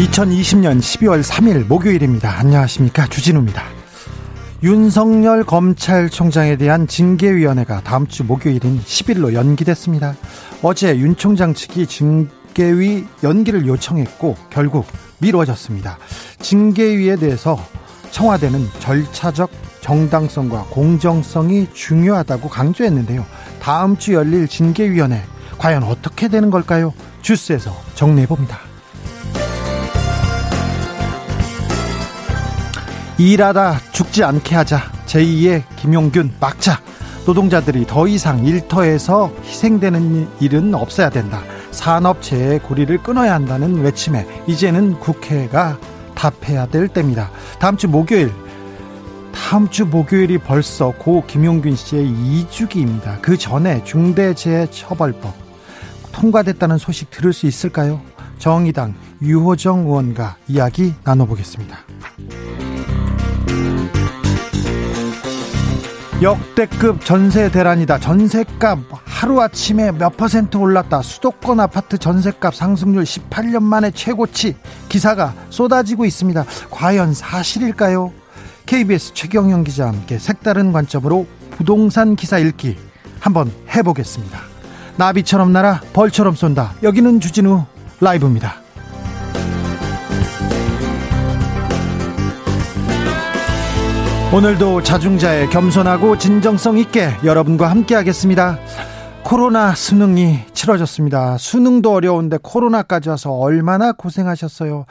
2020년 12월 3일 목요일입니다. 안녕하십니까. 주진우입니다. 윤석열 검찰총장에 대한 징계위원회가 다음 주 목요일인 10일로 연기됐습니다. 어제 윤 총장 측이 징계위 연기를 요청했고 결국 미뤄졌습니다. 징계위에 대해서 청와대는 절차적 정당성과 공정성이 중요하다고 강조했는데요. 다음 주 열릴 징계위원회 과연 어떻게 되는 걸까요? 주스에서 정리해 봅니다. 일하다 죽지 않게 하자. 제2의 김용균 막자. 노동자들이 더 이상 일터에서 희생되는 일은 없어야 된다. 산업체의 고리를 끊어야 한다는 외침에 이제는 국회가 답해야 될 때입니다. 다음 주 목요일 다음 주 목요일이 벌써 고 김용균 씨의 2주기입니다. 그 전에 중대재해처벌법 통과됐다는 소식 들을 수 있을까요? 정의당 유호정 의원과 이야기 나눠보겠습니다. 역대급 전세 대란이다. 전세값 하루아침에 몇 퍼센트 올랐다. 수도권 아파트 전세값 상승률 18년 만에 최고치. 기사가 쏟아지고 있습니다. 과연 사실일까요? KBS 최경영 기자와 함께 색다른 관점으로 부동산 기사 읽기 한번 해보겠습니다. 나비처럼 날아 벌처럼 쏜다. 여기는 주진우 라이브입니다. 오늘도 자중자의 겸손하고 진정성 있게 여러분과 함께 하겠습니다. 코로나 수능이 치러졌습니다. 수능도 어려운데 코로나까지 와서 얼마나 고생하셨어요.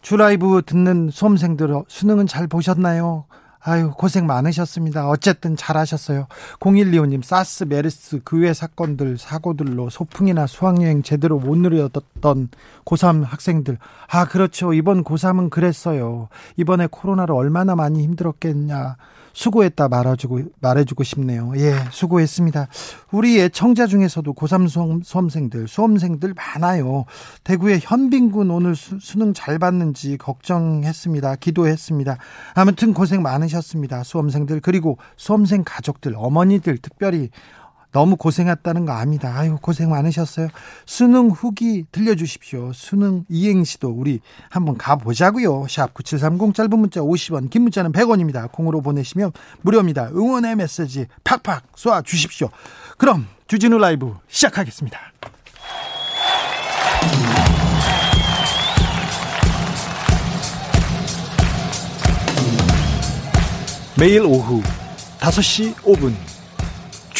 주라이브 듣는 수험생들 수능은 잘 보셨나요? 아유, 고생 많으셨습니다. 어쨌든 잘하셨어요. 0125님, 사스, 메르스, 그외 사건들, 사고들로 소풍이나 수학여행 제대로 못 누렸던 고3 학생들. 아, 그렇죠. 이번 고3은 그랬어요. 이번에 코로나로 얼마나 많이 힘들었겠냐. 수고했다 말해주고, 말해주고 싶네요. 예, 수고했습니다. 우리 애청자 중에서도 고3 수험, 수험생들, 수험생들 많아요. 대구의 현빈군 오늘 수, 수능 잘 봤는지 걱정했습니다. 기도했습니다. 아무튼 고생 많으셨습니다. 수험생들, 그리고 수험생 가족들, 어머니들 특별히 너무 고생했다는 거 압니다. 아유, 고생 많으셨어요. 수능 후기 들려주십시오. 수능 이행시도 우리 한번 가보자고요. 샵 9730 짧은 문자 50원, 긴 문자는 100원입니다. 공으로 보내시면 무료입니다. 응원의 메시지 팍팍 쏘아 주십시오. 그럼 주진우 라이브 시작하겠습니다. 매일 오후 5시 5분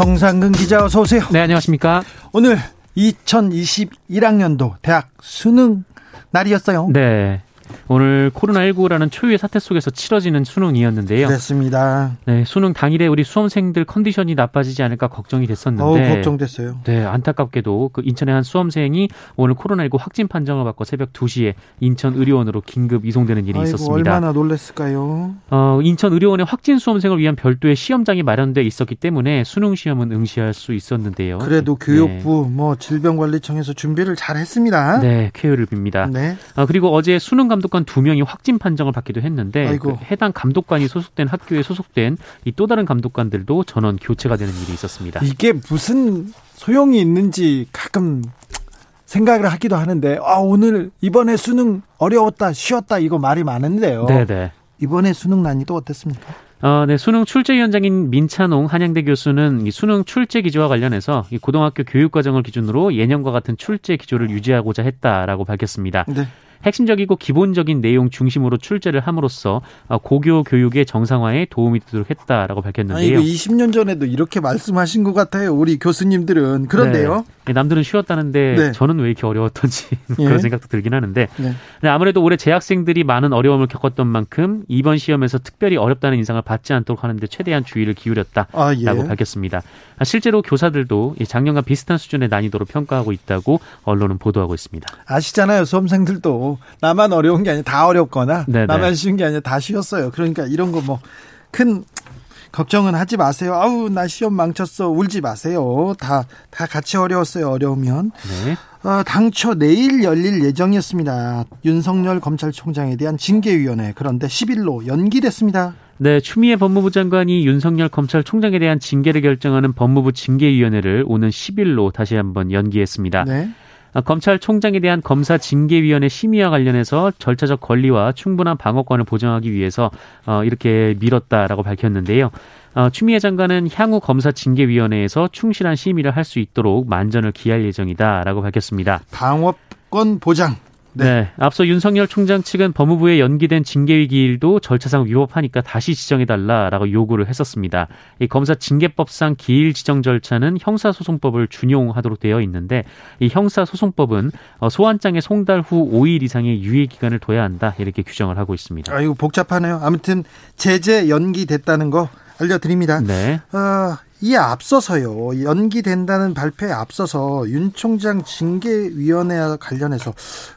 정상근 기자 어서 오세요. 네, 안녕하십니까? 오늘 2021학년도 대학 수능 날이었어요. 네. 오늘 코로나19라는 초유의 사태 속에서 치러지는 수능이었는데요. 그렇습니다. 네, 수능 당일에 우리 수험생들 컨디션이 나빠지지 않을까 걱정이 됐었는데. 어, 걱정됐어요. 네, 안타깝게도 그 인천의 한 수험생이 오늘 코로나19 확진 판정을 받고 새벽 2시에 인천 의료원으로 긴급 이송되는 일이 아이고, 있었습니다. 얼마나 놀랐을까요? 어, 인천 의료원에 확진 수험생을 위한 별도의 시험장이 마련돼 있었기 때문에 수능 시험은 응시할 수 있었는데요. 그래도 교육부 뭐 질병관리청에서 준비를 잘 했습니다. 네, 쾌유를 빕니다. 네. 아, 그리고 어제 수능 감 독관 두 명이 확진 판정을 받기도 했는데. 그 해당 감독관이 소속된 학교에 소속된 이 또 다른 감독관들도 전원 교체가 되는 일이 있었습니다. 이게 무슨 소용이 있는지 가끔 생각을 하기도 하는데 아 오늘 이번에 수능 어려웠다 쉬웠다 이거 말이 많은데요. 네네. 이번에 수능 난이도 어땠습니까? 어, 네, 수능 출제 위원장인 민찬홍 한양대 교수는 이 수능 출제 기조와 관련해서 이 고등학교 교육 과정을 기준으로 예년과 같은 출제 기조를 유지하고자 했다라고 밝혔습니다. 네. 핵심적이고 기본적인 내용 중심으로 출제를 함으로써 어, 고교 교육의 정상화에 도움이 되도록 했다라고 밝혔는데요. 아니, 20년 전에도 이렇게 말씀하신 것 같아요. 우리 교수님들은 그런데요. 네. 남들은 쉬웠다는데 네. 저는 왜 이렇게 어려웠던지 예. 그런 생각도 들긴 하는데 네. 아무래도 올해 재학생들이 많은 어려움을 겪었던 만큼 이번 시험에서 특별히 어렵다는 인상을 받지 않도록 하는데 최대한 주의를 기울였다라고 아, 예. 밝혔습니다. 아, 실제로 교사들도 작년과 비슷한 수준의 난이도로 평가하고 있다고 언론은 보도하고 있습니다. 아시잖아요. 수험생들도 나만 어려운 게 아니라 다 어렵거나 네네. 나만 쉬운 게 아니라 다 쉬웠어요. 그러니까 이런 거 뭐 큰 걱정은 하지 마세요. 아우 나 시험 망쳤어. 울지 마세요. 다다 같이 어려웠어요. 어려우면. 네. 어, 당초 내일 열릴 예정이었습니다. 윤석열 검찰총장에 대한 징계위원회 그런데 10일로 연기됐습니다. 네, 추미애 법무부 장관이 윤석열 검찰총장에 대한 징계를 결정하는 법무부 징계위원회를 오는 10일로 다시 한번 연기했습니다. 네. 아, 검찰총장에 대한 검사 징계위원회 심의와 관련해서 절차적 권리와 충분한 방어권을 보장하기 위해서 어, 이렇게 미뤘다라고 밝혔는데요. 어, 추미애 장관은 향후 검사 징계위원회에서 충실한 심의를 할 수 있도록 만전을 기할 예정이다라고 밝혔습니다. 방어권 보장 네. 네. 앞서 윤석열 총장 측은 법무부에 연기된 징계위 기일도 절차상 위법하니까 다시 지정해달라라고 요구를 했었습니다. 이 검사 징계법상 기일 지정 절차는 형사소송법을 준용하도록 되어 있는데 이 형사소송법은 어, 소환장의 송달 후 5일 이상의 유예 기간을 둬야 한다 이렇게 규정을 하고 있습니다. 아 이거 복잡하네요. 아무튼 제재 연기됐다는 거 알려드립니다. 네. 어, 이에 앞서서요 연기된다는 발표에 앞서서 윤 총장 징계위원회 관련해서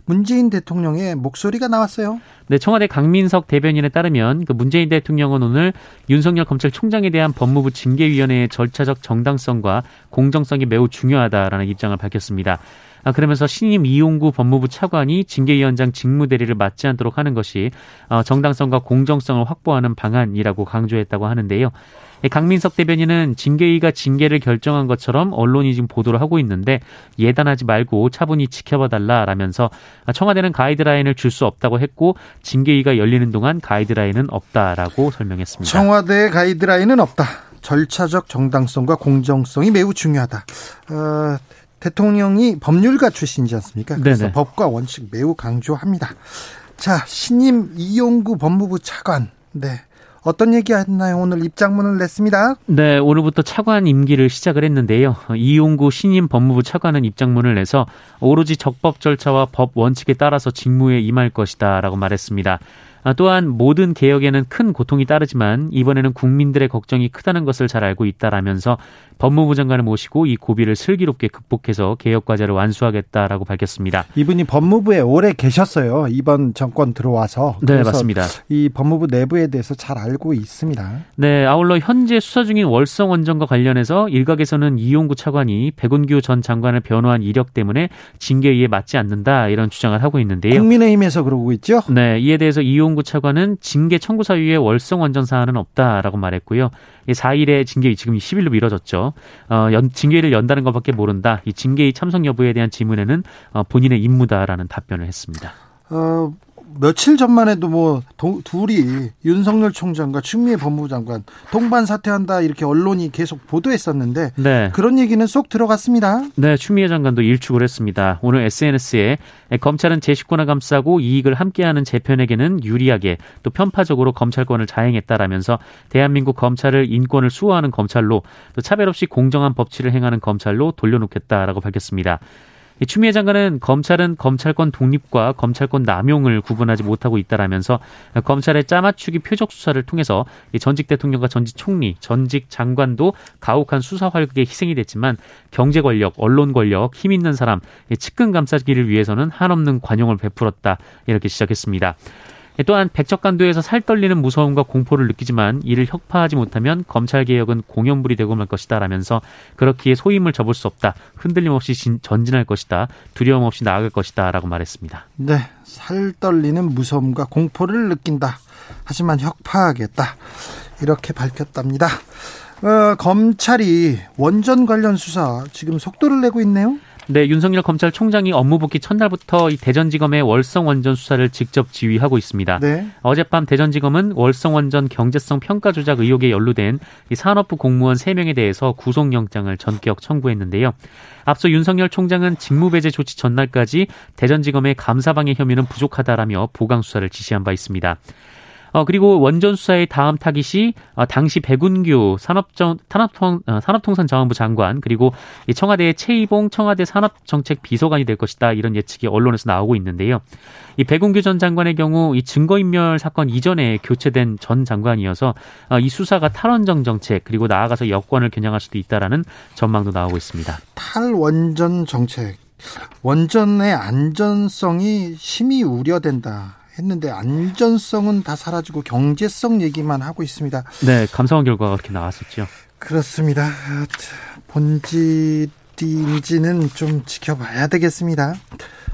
문재인 대통령의 목소리가 나왔어요. 네, 청와대 강민석 대변인에 따르면 그 문재인 대통령은 오늘 윤석열 검찰총장에 대한 법무부 징계위원회의 절차적 정당성과 공정성이 매우 중요하다라는 입장을 밝혔습니다. 아, 그러면서 신임 이용구 법무부 차관이 징계위원장 직무대리를 맡지 않도록 하는 것이 어, 정당성과 공정성을 확보하는 방안이라고 강조했다고 하는데요. 강민석 대변인은 징계위가 징계를 결정한 것처럼 언론이 지금 보도를 하고 있는데 예단하지 말고 차분히 지켜봐 달라라면서 청와대는 가이드라인을 줄 수 없다고 했고 징계위가 열리는 동안 가이드라인은 없다라고 설명했습니다. 청와대의 가이드라인은 없다. 절차적 정당성과 공정성이 매우 중요하다. 어, 대통령이 법률가 출신이지 않습니까? 그래서 네네. 법과 원칙 매우 강조합니다. 자, 신임 이용구 법무부 차관. 네. 어떤 얘기 했나요? 오늘 입장문을 냈습니다. 네, 오늘부터 차관 임기를 시작을 했는데요. 이용구 신임 법무부 차관은 입장문을 내서 오로지 적법 절차와 법 원칙에 따라서 직무에 임할 것이다라고 말했습니다. 아, 또한 모든 개혁에는 큰 고통이 따르지만 이번에는 국민들의 걱정이 크다는 것을 잘 알고 있다라면서 법무부 장관을 모시고 이 고비를 슬기롭게 극복해서 개혁 과제를 완수하겠다라고 밝혔습니다. 이분이 법무부에 오래 계셨어요. 이번 정권 들어와서. 네, 맞습니다. 이 법무부 내부에 대해서 잘 알고 있습니다. 네, 아울러 현재 수사 중인 월성 원전과 관련해서 일각에서는 이용구 차관이 백운규 전 장관을 변호한 이력 때문에 징계위에 맞지 않는다 이런 주장을 하고 있는데요. 국민의힘에서 그러고 있죠? 네, 이에 대해서 이용 구 차관은 징계 청구 사유에 월성 원전 사안은 없다라고 말했고요. 4일에 징계위 지금 10일로 미뤄졌죠. 어, 연, 징계위를 연다는 것밖에 모른다. 이 징계위 참석 여부에 대한 질문에는 어, 본인의 임무다라는 답변을 했습니다. 어, 며칠 전만 해도 뭐 도, 둘이 윤석열 총장과 추미애 법무부 장관 동반 사퇴한다 이렇게 언론이 계속 보도했었는데 네. 그런 얘기는 쏙 들어갔습니다. 네, 추미애 장관도 일축을 했습니다. 오늘 SNS에 검찰은 제 식구나 감싸고 이익을 함께하는 재편에게는 유리하게 또 편파적으로 검찰권을 자행했다라면서 대한민국 검찰을 인권을 수호하는 검찰로 또 차별 없이 공정한 법치를 행하는 검찰로 돌려놓겠다라고 밝혔습니다. 추미애 장관은 검찰은 검찰권 독립과 검찰권 남용을 구분하지 못하고 있다라면서 검찰의 짜맞추기 표적 수사를 통해서 전직 대통령과 전직 총리, 전직 장관도 가혹한 수사 활극에 희생이 됐지만 경제 권력, 언론 권력, 힘 있는 사람, 측근 감싸기를 위해서는 한없는 관용을 베풀었다 이렇게 시작했습니다. 또한 백척간도에서 살떨리는 무서움과 공포를 느끼지만 이를 혁파하지 못하면 검찰 개혁은 공연불이 되고 말 것이다라면서 그렇기에 소임을 접을 수 없다. 흔들림 없이 전진할 것이다. 두려움 없이 나아갈 것이다라고 말했습니다. 네, 살떨리는 무서움과 공포를 느낀다. 하지만 혁파하겠다. 이렇게 밝혔답니다. 어, 검찰이 원전 관련 수사 지금 속도를 내고 있네요. 네, 윤석열 검찰총장이 업무 복귀 첫날부터 이 대전지검의 월성 원전 수사를 직접 지휘하고 있습니다. 네. 어젯밤 대전지검은 월성 원전 경제성 평가 조작 의혹에 연루된 이 산업부 공무원 3명에 대해서 구속영장을 전격 청구했는데요. 앞서 윤석열 총장은 직무배제 조치 전날까지 대전지검의 감사방해 혐의는 부족하다라며 보강 수사를 지시한 바 있습니다. 어, 그리고 원전 수사의 다음 타깃이 어, 당시 백운규 산업정, 산업통, 어, 산업통상자원부 장관 그리고 이 청와대의 최이봉 청와대 산업정책 비서관이 될 것이다 이런 예측이 언론에서 나오고 있는데요. 이 백운규 전 장관의 경우 이 증거인멸 사건 이전에 교체된 전 장관이어서 어, 이 수사가 탈원정 정책 그리고 나아가서 여권을 겨냥할 수도 있다라는 전망도 나오고 있습니다. 탈원전 정책 원전의 안전성이 심히 우려된다. 했는데 안전성은 다 사라지고 경제성 얘기만 하고 있습니다. 네, 감사원 결과가 그렇게 나왔었죠. 그렇습니다. 본질인지는 좀 지켜봐야 되겠습니다.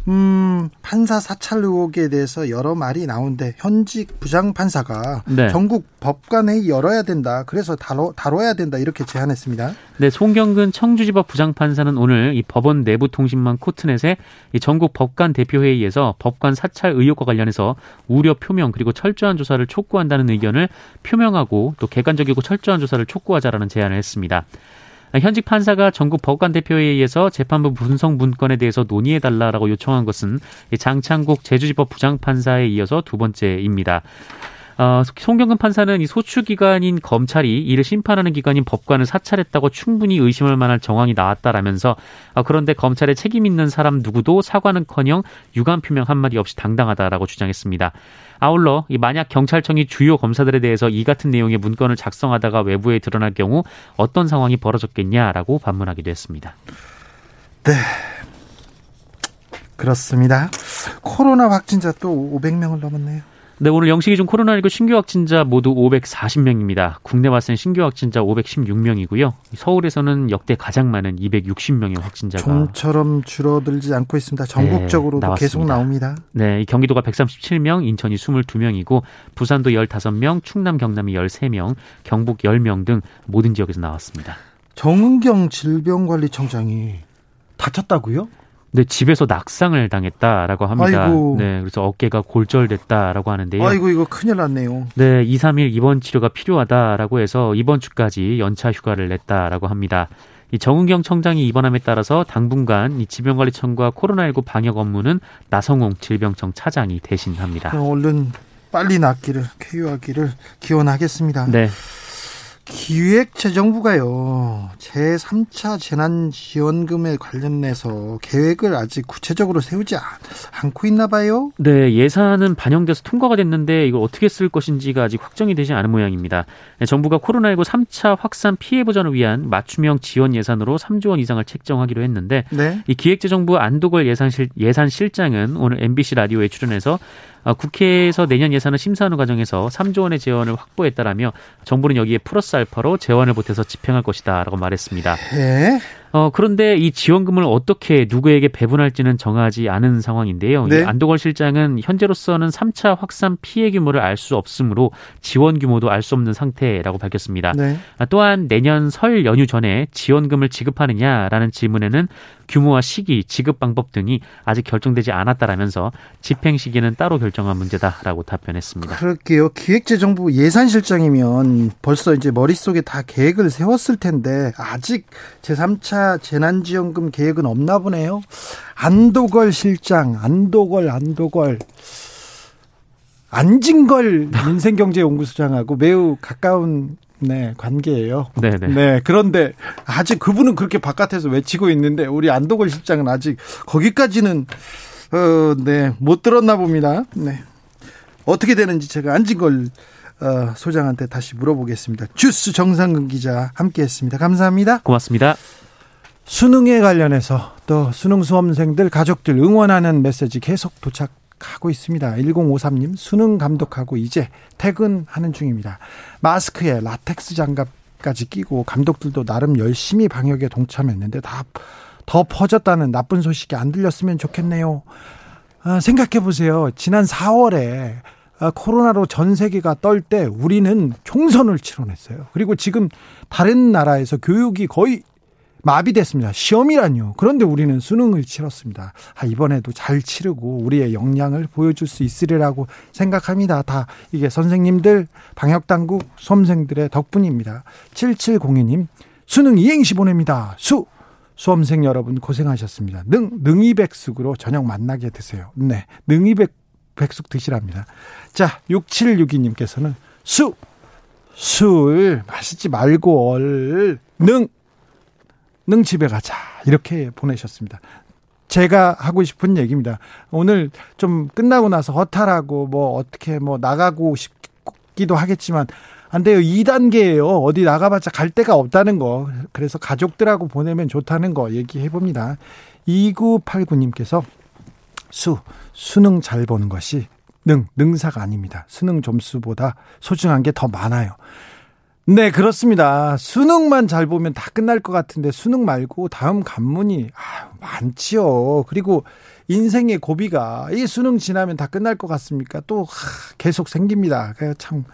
음, 판사 사찰 의혹에 대해서 여러 말이 나오는데 현직 부장 판사가 네. 전국 법관회의 열어야 된다. 그래서 다뤄, 다뤄야 된다. 이렇게 제안했습니다. 네, 송경근 청주지법 부장 판사는 오늘 이 법원 내부 통신망 코트넷에 이 전국 법관 대표회의에서 법관 사찰 의혹과 관련해서 우려 표명 그리고 철저한 조사를 촉구한다는 의견을 표명하고 또 객관적이고 철저한 조사를 촉구하자라는 제안을 했습니다. 현직 판사가 전국 법관 대표회의에서 재판부 분석 문건에 대해서 논의해 달라라고 요청한 것은 장창국 제주지법 부장판사에 이어서 두 번째입니다. 어, 송경근 판사는 이 소추 기관인 검찰이 이를 심판하는 기관인 법관을 사찰했다고 충분히 의심할 만한 정황이 나왔다라면서 어, 그런데 검찰에 책임 있는 사람 누구도 사과는커녕 유감 표명 한마디 없이 당당하다라고 주장했습니다. 아울러 만약 경찰청이 주요 검사들에 대해서 이 같은 내용의 문건을 작성하다가 외부에 드러날 경우 어떤 상황이 벌어졌겠냐라고 반문하기도 했습니다. 네. 그렇습니다. 코로나 확진자 또 500명을 넘었네요. 네, 오늘 영시 기준 코로나19 신규 확진자 모두 540명입니다. 국내 발생 신규 확진자 516명이고요. 서울에서는 역대 가장 많은 260명의 확진자가 좀처럼 줄어들지 않고 있습니다. 전국적으로도 네, 계속 나옵니다. 네, 경기도가 137명, 인천이 22명이고 부산도 15명, 충남 경남이 13명, 경북 10명 등 모든 지역에서 나왔습니다. 정은경 질병관리청장이 다쳤다고요? 네, 집에서 낙상을 당했다라고 합니다. 아이고. 네, 그래서 어깨가 골절됐다라고 하는데요. 아이고 이거 큰일 났네요. 네, 2, 3일 입원 치료가 필요하다라고 해서 이번 주까지 연차 휴가를 냈다라고 합니다. 이 정은경 청장이 입원함에 따라서 당분간 이 질병관리청과 코로나19 방역 업무는 나성홍 질병청 차장이 대신합니다. 얼른 빨리 낫기를 쾌유하기를 기원하겠습니다. 네. 기획재정부가요, 제3차 재난지원금에 관련해서 계획을 아직 구체적으로 세우지 않고 있나 봐요? 네, 예산은 반영돼서 통과가 됐는데 이걸 어떻게 쓸 것인지가 아직 확정이 되지 않은 모양입니다. 네, 정부가 코로나19 3차 확산 피해 보전을 위한 맞춤형 지원 예산으로 3조 원 이상을 책정하기로 했는데 네? 이 기획재정부 안도걸 예산실, 예산실장은 오늘 MBC 라디오에 출연해서 아, 국회에서 내년 예산을 심사하는 과정에서 3조 원의 재원을 확보했다라며 정부는 여기에 플러스 알파로 재원을 보태서 집행할 것이다라고 말했습니다. 네. 어, 그런데 이 지원금을 어떻게 누구에게 배분할지는 정하지 않은 상황인데요. 네. 안도걸 실장은 현재로서는 3차 확산 피해 규모를 알 수 없으므로 지원 규모도 알 수 없는 상태라고 밝혔습니다. 네. 아, 또한 내년 설 연휴 전에 지원금을 지급하느냐라는 질문에는 규모와 시기, 지급 방법 등이 아직 결정되지 않았다라면서 집행 시기는 따로 결정한 문제다라고 답변했습니다. 그럴게요. 기획재정부 예산실장이면 벌써 이제 머릿속에 다 계획을 세웠을 텐데 아직 제3차 재난지원금 계획은 없나 보네요. 안도걸 실장, 안도걸, 안도걸. 안진걸 민생경제연구소장하고 매우 가까운 네, 관계예요. 네네. 네, 그런데 아직 그분은 그렇게 바깥에서 외치고 있는데 우리 안도걸 실장은 아직 거기까지는 어, 네, 못 들었나 봅니다. 네. 어떻게 되는지 제가 안진걸 어, 소장한테 다시 물어보겠습니다. 주스 정상근 기자 함께 했습니다. 감사합니다. 고맙습니다. 수능에 관련해서 또 수능 수험생들 가족들 응원하는 메시지 계속 도착. 하고 있습니다. 1053님 수능 감독하고 이제 퇴근하는 중입니다. 마스크에 라텍스 장갑까지 끼고 감독들도 나름 열심히 방역에 동참했는데 다 더 퍼졌다는 나쁜 소식이 안 들렸으면 좋겠네요. 아, 생각해 보세요. 지난 4월에 아, 코로나로 전 세계가 떨 때 우리는 총선을 치러냈어요. 그리고 지금 다른 나라에서 교육이 거의 마비됐습니다. 시험이란요. 그런데 우리는 수능을 치렀습니다. 아, 이번에도 잘 치르고 우리의 역량을 보여줄 수 있으리라고 생각합니다. 다 이게 선생님들, 방역당국, 수험생들의 덕분입니다. 7702님, 수능 이행시 보냅니다. 수! 수험생 여러분 고생하셨습니다. 능, 능이백숙으로 저녁 만나게 드세요. 네. 능이백, 백숙 드시랍니다. 자, 6762님께서는 수! 술 마시지 말고 얼, 능! 능 집에 가자. 이렇게 보내셨습니다. 제가 하고 싶은 얘기입니다. 오늘 좀 끝나고 나서 허탈하고 뭐 어떻게 뭐 나가고 싶기도 하겠지만 안 돼요. 2단계예요. 어디 나가봤자 갈 데가 없다는 거. 그래서 가족들하고 보내면 좋다는 거 얘기해 봅니다. 2989님께서 수, 수능 잘 보는 것이 능, 능사가 아닙니다. 수능 점수보다 소중한 게 더 많아요. 네, 그렇습니다. 수능만 잘 보면 다 끝날 것 같은데 수능 말고 다음 관문이 아, 많지요. 그리고 인생의 고비가 이 수능 지나면 다 끝날 것 같습니까? 또 하, 계속 생깁니다. 참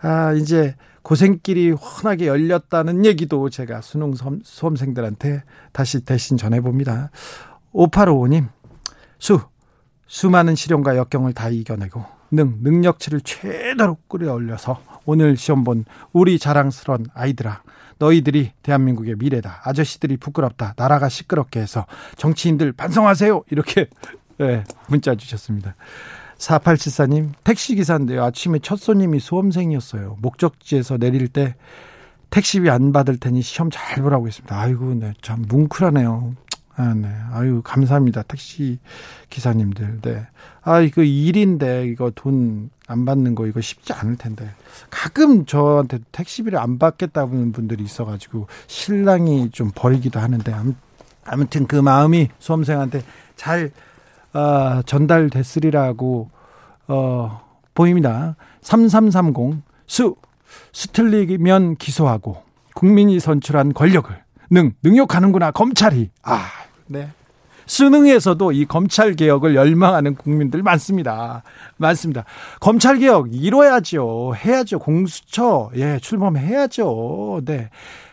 아, 이제 고생길이 훤하게 열렸다는 얘기도 제가 수능 수험 생들한테 다시 대신 전해 봅니다. 5855님, 수, 수많은 시련과 역경을 다 이겨내고 능, 능력치를 최대로 끌어올려서 오늘 시험 본 우리 자랑스러운 아이들아. 너희들이 대한민국의 미래다. 아저씨들이 부끄럽다. 나라가 시끄럽게 해서 정치인들 반성하세요. 이렇게 네, 문자 주셨습니다. 4874님, 택시기사인데요. 아침에 첫 손님이 수험생이었어요. 목적지에서 내릴 때 택시비 안 받을 테니 시험 잘 보라고 했습니다. 아이고, 네, 참 뭉클하네요. 아, 네. 아유, 감사합니다. 택시 기사님들. 네. 아, 이거 일인데, 이거 돈 안 받는 거, 이거 쉽지 않을 텐데. 가끔 저한테 택시비를 안 받겠다는 분들이 있어가지고, 신랑이 좀 버리기도 하는데, 아무튼 그 마음이 수험생한테 잘, 어, 전달됐으리라고, 어, 보입니다. 3330, 수, 수틀리면 기소하고, 국민이 선출한 권력을 능, 능욕하는구나, 검찰이. 아, 네. 수능에서도 이 검찰 개혁을 열망하는 국민들 많습니다. 많습니다. 검찰 개혁 이뤄야죠. 해야죠. 공수처 예, 출범해야죠. 네.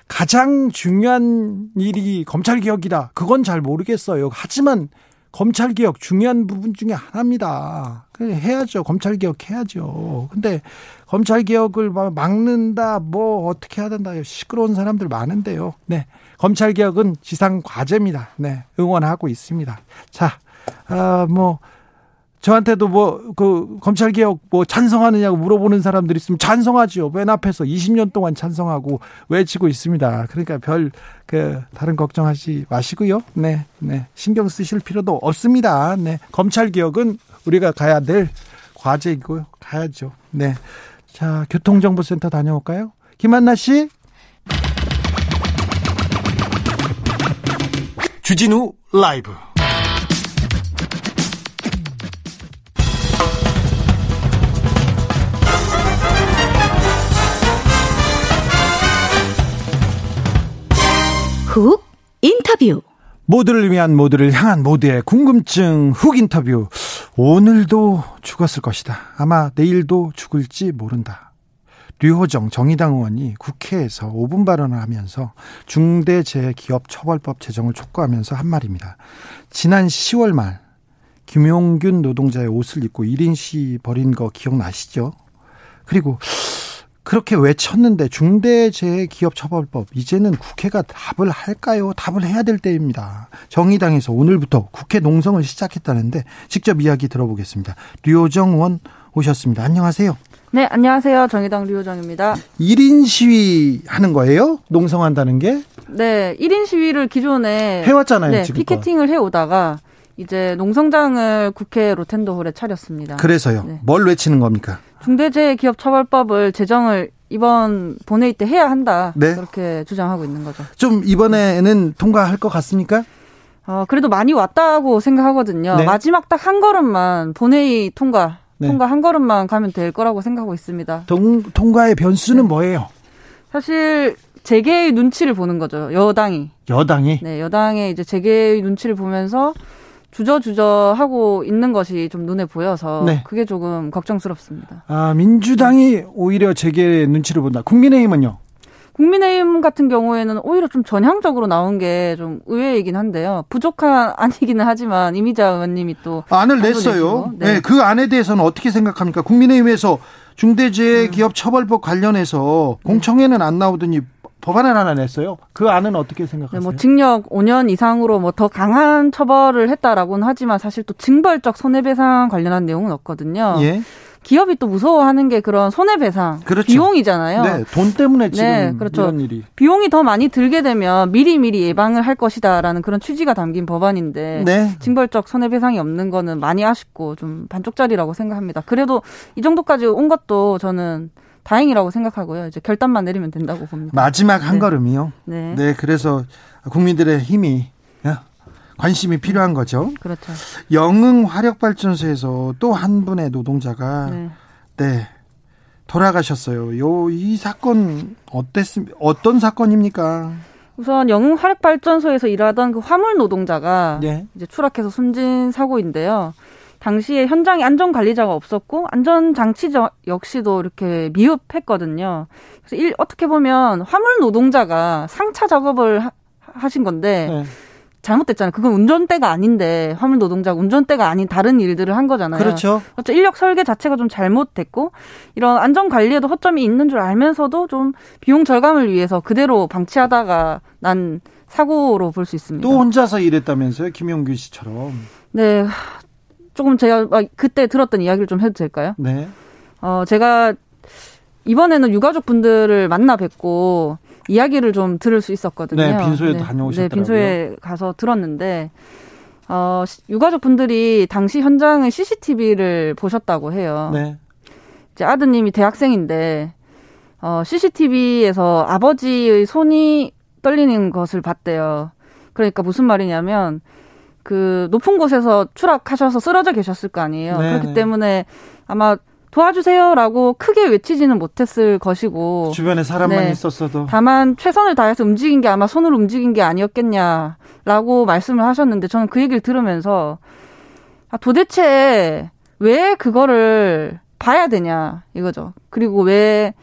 가장 중요한 일이 검찰 개혁이다. 그건 잘 모르겠어요. 하지만 검찰 개혁 중요한 부분 중에 하나입니다. 해야죠. 검찰 개혁 해야죠. 근데 검찰 개혁을 막는다, 뭐 어떻게 해야 된다. 시끄러운 사람들 많은데요. 네. 검찰 개혁은 지상 과제입니다. 네, 응원하고 있습니다. 자, 아, 뭐 저한테도 뭐 그 검찰 개혁 뭐 찬성하느냐고 물어보는 사람들이 있으면 찬성하지요. 맨 앞에서 20년 동안 찬성하고 외치고 있습니다. 그러니까 별 그 다른 걱정하지 마시고요. 네, 네 신경 쓰실 필요도 없습니다. 네, 검찰 개혁은 우리가 가야 될 과제이고요. 가야죠. 네, 자 교통정보센터 다녀올까요? 김한나 씨. 주진우 라이브. 훅 인터뷰. 모두를 위한 모두를 향한 모두의 궁금증 훅 인터뷰. 오늘도 죽었을 것이다. 아마 내일도 죽을지 모른다 류호정 정의당 의원이 국회에서 5분 발언을 하면서 중대재해기업처벌법 제정을 촉구하면서 한 말입니다. 지난 10월 말 김용균 노동자의 옷을 입고 1인 시 벌인 거 기억나시죠? 그리고 그렇게 외쳤는데 중대재해기업처벌법 이제는 국회가 답을 할까요? 답을 해야 될 때입니다. 정의당에서 오늘부터 국회 농성을 시작했다는데 직접 이야기 들어보겠습니다. 류호정 의원 오셨습니다. 안녕하세요. 네, 안녕하세요. 정의당 류호정입니다. 1인 시위 하는 거예요? 농성한다는 게? 네, 1인 시위를 기존에 해왔잖아요. 네, 지금 피켓팅을 해오다가 이제 농성장을 국회 로텐더홀에 차렸습니다. 그래서요. 네. 뭘 외치는 겁니까? 중대재해기업처벌법을 제정을 이번 본회의 때 해야 한다. 네. 그렇게 주장하고 있는 거죠. 좀 이번에는 통과할 것 같습니까? 어, 그래도 많이 왔다고 생각하거든요. 네. 마지막 딱 한 걸음만 본회의 통과 네. 통과 한 걸음만 가면 될 거라고 생각하고 있습니다. 동, 통과의 변수는 네. 뭐예요? 사실 재계의 눈치를 보는 거죠. 여당이. 여당이? 네, 여당의 이제 재계의 눈치를 보면서 주저주저 하고 있는 것이 좀 눈에 보여서 네. 그게 조금 걱정스럽습니다. 아, 민주당이 오히려 재계의 눈치를 본다. 국민의힘은요? 국민의힘 같은 경우에는 오히려 좀 전향적으로 나온 게 좀 의외이긴 한데요. 부족한 아니기는 하지만 이미자 의원님이 또 안을 냈어요. 네. 네. 그 안에 대해서는 어떻게 생각합니까? 국민의힘에서 중대재해기업처벌법 관련해서 공청회는 안 나오더니 법안을 하나 냈어요. 그 안은 어떻게 생각하세요? 네, 뭐 징역 5년 이상으로 뭐 더 강한 처벌을 했다라고는 하지만 사실 또 징벌적 손해배상 관련한 내용은 없거든요. 예. 기업이 또 무서워하는 게 그런 손해배상 그렇죠. 비용이잖아요. 네, 돈 때문에 지금 네, 그렇죠. 이런 일이 비용이 더 많이 들게 되면 미리 미리 예방을 할 것이다라는 그런 취지가 담긴 법안인데 네. 징벌적 손해배상이 없는 거는 많이 아쉽고 좀 반쪽짜리라고 생각합니다. 그래도 이 정도까지 온 것도 저는 다행이라고 생각하고요. 이제 결단만 내리면 된다고 봅니다. 마지막 한 네. 걸음이요. 네. 네, 그래서 국민들의 힘이 관심이 필요한 거죠. 그렇죠. 영흥 화력발전소에서 또 한 분의 노동자가 네. 네 돌아가셨어요. 요 이 사건 어땠습 어떤 사건입니까? 우선 영흥 화력 발전소에서 일하던 그 화물 노동자가 네. 이제 추락해서 숨진 사고인데요. 당시에 현장에 안전 관리자가 없었고 안전 장치 역시도 이렇게 미흡했거든요. 그래서 일, 어떻게 보면 화물 노동자가 상차 작업을 하, 하신 건데 네. 잘못됐잖아요. 그건 운전대가 아닌데 화물 노동자가 운전대가 아닌 다른 일들을 한 거잖아요. 그렇죠. 그렇죠. 인력 설계 자체가 좀 잘못됐고 이런 안전 관리에도 허점이 있는 줄 알면서도 좀 비용 절감을 위해서 그대로 방치하다가 난 사고로 볼 수 있습니다. 또 혼자서 일했다면서요, 김용규 씨처럼. 네, 조금 제가 그때 들었던 이야기를 좀 해도 될까요? 네. 어, 제가 이번에는 유가족 분들을 만나 뵙고 이야기를 좀 들을 수 있었거든요. 네, 빈소에 네, 다녀오셨더라고요. 네, 빈소에 가서 들었는데 어, 유가족 분들이 당시 현장의 CCTV를 보셨다고 해요. 네. 이제 아드님이 대학생인데 어, CCTV에서 아버지의 손이 떨리는 것을 봤대요. 그러니까 무슨 말이냐면 그 높은 곳에서 추락하셔서 쓰러져 계셨을 거 아니에요. 네 그렇기 때문에 아마 도와주세요라고 크게 외치지는 못했을 것이고 주변에 사람만 네. 있었어도 다만 최선을 다해서 움직인 게 아마 손을 움직인 게 아니었겠냐라고 말씀을 하셨는데 저는 그 얘기를 들으면서 아, 도대체 왜 그거를 봐야 되냐 이거죠. 그리고 왜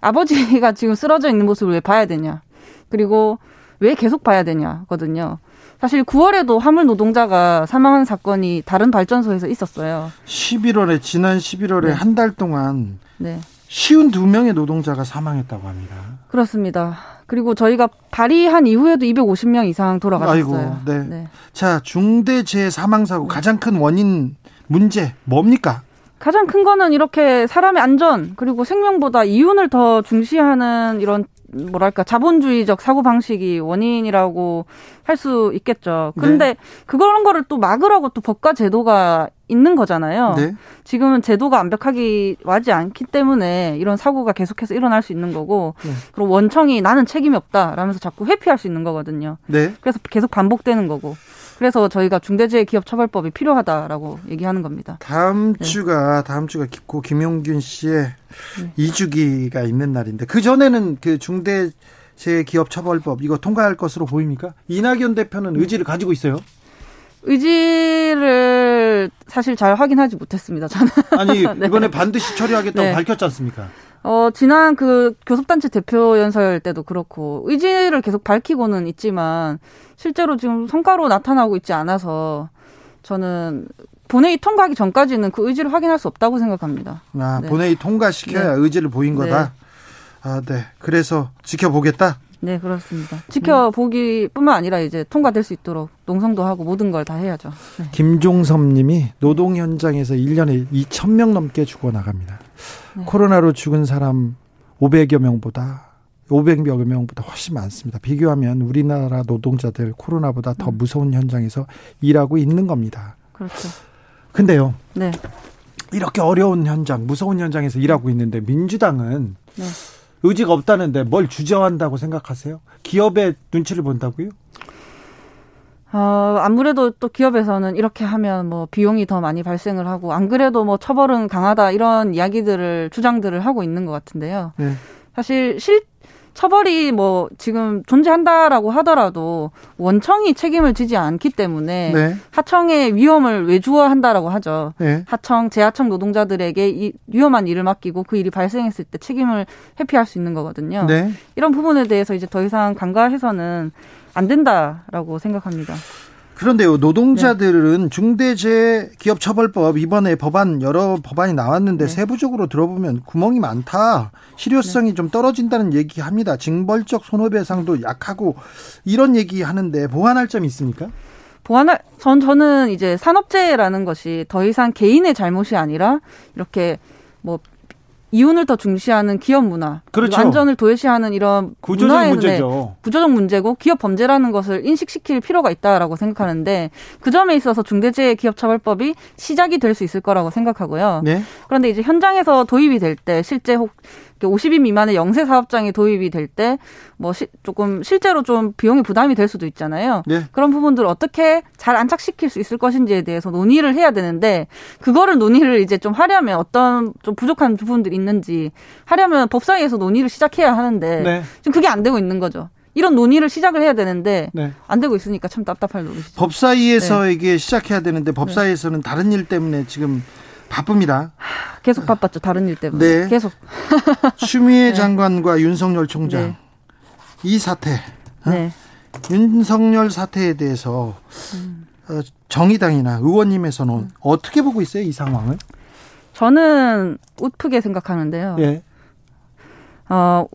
아버지가 지금 쓰러져 있는 모습을 왜 봐야 되냐. 그리고 왜 계속 봐야 되냐거든요. 사실 9월에도 화물 노동자가 사망한 사건이 다른 발전소에서 있었어요. 11월에 지난 11월에 네. 한달 동안 네. 쉬운 두 명의 노동자가 사망했다고 합니다. 그렇습니다. 그리고 저희가 발의한 이후에도 250명 이상 돌아가셨어요. 아이고, 네. 네. 자, 중대재해 사망 사고 가장 큰 원인 문제 뭡니까? 가장 큰 거는 이렇게 사람의 안전 그리고 생명보다 이윤을 더 중시하는 이런 뭐랄까 자본주의적 사고 방식이 원인이라고 할 수 있겠죠. 그런데 네. 그런 거를 또 막으라고 또 법과 제도가 있는 거잖아요. 네. 지금은 제도가 완벽하게 와지 않기 때문에 이런 사고가 계속해서 일어날 수 있는 거고 네. 그리고 원청이 나는 책임이 없다라면서 자꾸 회피할 수 있는 거거든요. 네. 그래서 계속 반복되는 거고. 그래서 저희가 중대재해기업처벌법이 필요하다라고 얘기하는 겁니다. 다음 네. 주가 다음 주가 고 김용균 씨의 네. 2주기가 있는 날인데 그 전에는 그 중대재해기업처벌법 이거 통과할 것으로 보입니까? 이낙연 대표는 의지를 가지고 있어요. 의지를 사실 잘 확인하지 못했습니다. 저는 아니 네. 이번에 반드시 처리하겠다고 네. 밝혔지 않습니까? 어, 지난 그 교섭단체 대표 연설 때도 그렇고 의지를 계속 밝히고는 있지만 실제로 지금 성과로 나타나고 있지 않아서 저는 본회의 통과하기 전까지는 그 의지를 확인할 수 없다고 생각합니다. 아, 네. 본회의 통과시켜야 네. 의지를 보인 거다. 네. 아, 네. 그래서 지켜보겠다. 네, 그렇습니다. 지켜보기뿐만 아니라 이제 통과될 수 있도록 농성도 하고 모든 걸 다 해야죠. 네. 김종섭 님이 노동 현장에서 1년에 2천 명 넘게 죽어 나갑니다. 네. 코로나로 죽은 사람 500여 명보다 500여 명보다 훨씬 많습니다. 비교하면 우리나라 노동자들 코로나보다 더 음. 무서운 현장에서 일하고 있는 겁니다. 그렇죠. 근데요. 네. 이렇게 어려운 현장, 무서운 현장에서 일하고 있는데 민주당은 네. 의지가 없다는데 뭘 주저한다고 생각하세요? 기업의 눈치를 본다고요? 어, 아무래도 또 기업에서는 이렇게 하면 뭐 비용이 더 많이 발생을 하고 안 그래도 뭐 처벌은 강하다 이런 이야기들을 주장들을 하고 있는 것 같은데요. 네. 사실 실 처벌이 뭐 지금 존재한다라고 하더라도 원청이 책임을 지지 않기 때문에 네. 하청의 위험을 외주화한다라고 하죠. 네. 하청, 재하청 노동자들에게 이 위험한 일을 맡기고 그 일이 발생했을 때 책임을 회피할 수 있는 거거든요. 네. 이런 부분에 대해서 이제 더 이상 간과해서는 안 된다라고 생각합니다. 그런데요, 노동자들은 네. 중대재해기업처벌법 이번에 법안 여러 법안이 나왔는데 네. 세부적으로 들어보면 구멍이 많다. 실효성이 네. 좀 떨어진다는 얘기합니다. 징벌적 손해배상도 약하고 이런 얘기하는데 보완할 점이 있습니까? 보완할 전 저는 이제 산업재해라는 것이 더 이상 개인의 잘못이 아니라 이렇게 뭐 이윤을 더 중시하는 기업 문화, 그렇죠. 안전을 도외시하는 이런 구조적 문제죠. 구조적 문제고 기업 범죄라는 것을 인식시킬 필요가 있다라고 생각하는데 그 점에 있어서 중대재해기업처벌법이 시작이 될 수 있을 거라고 생각하고요. 네? 그런데 이제 현장에서 도입이 될 때 실제 혹 50인 미만의 영세 사업장이 도입이 될 때 뭐 조금 실제로 좀 비용이 부담이 될 수도 있잖아요. 네. 그런 부분들을 어떻게 잘 안착시킬 수 있을 것인지에 대해서 논의를 해야 되는데 그거를 논의를 이제 좀 하려면 어떤 좀 부족한 부분들이 있는지 하려면 법사위에서 논의를 시작해야 하는데 네. 지금 그게 안 되고 있는 거죠. 이런 논의를 시작을 해야 되는데 네. 안 되고 있으니까 참 답답할 노릇이죠. 법사위에서 네. 이게 시작해야 되는데 법사위에서는 다른 일 때문에 지금 바쁩니다. 계속 바빴죠. 다른 일 때문에. 네. 계속. 추미애 네. 장관과 윤석열 총장. 네. 이 사태. 어? 네. 윤석열 사태에 대해서 음. 정의당이나 의원님에서는 음. 어떻게 보고 있어요, 이 상황을? 저는 우프게 생각하는데요. 예. 어,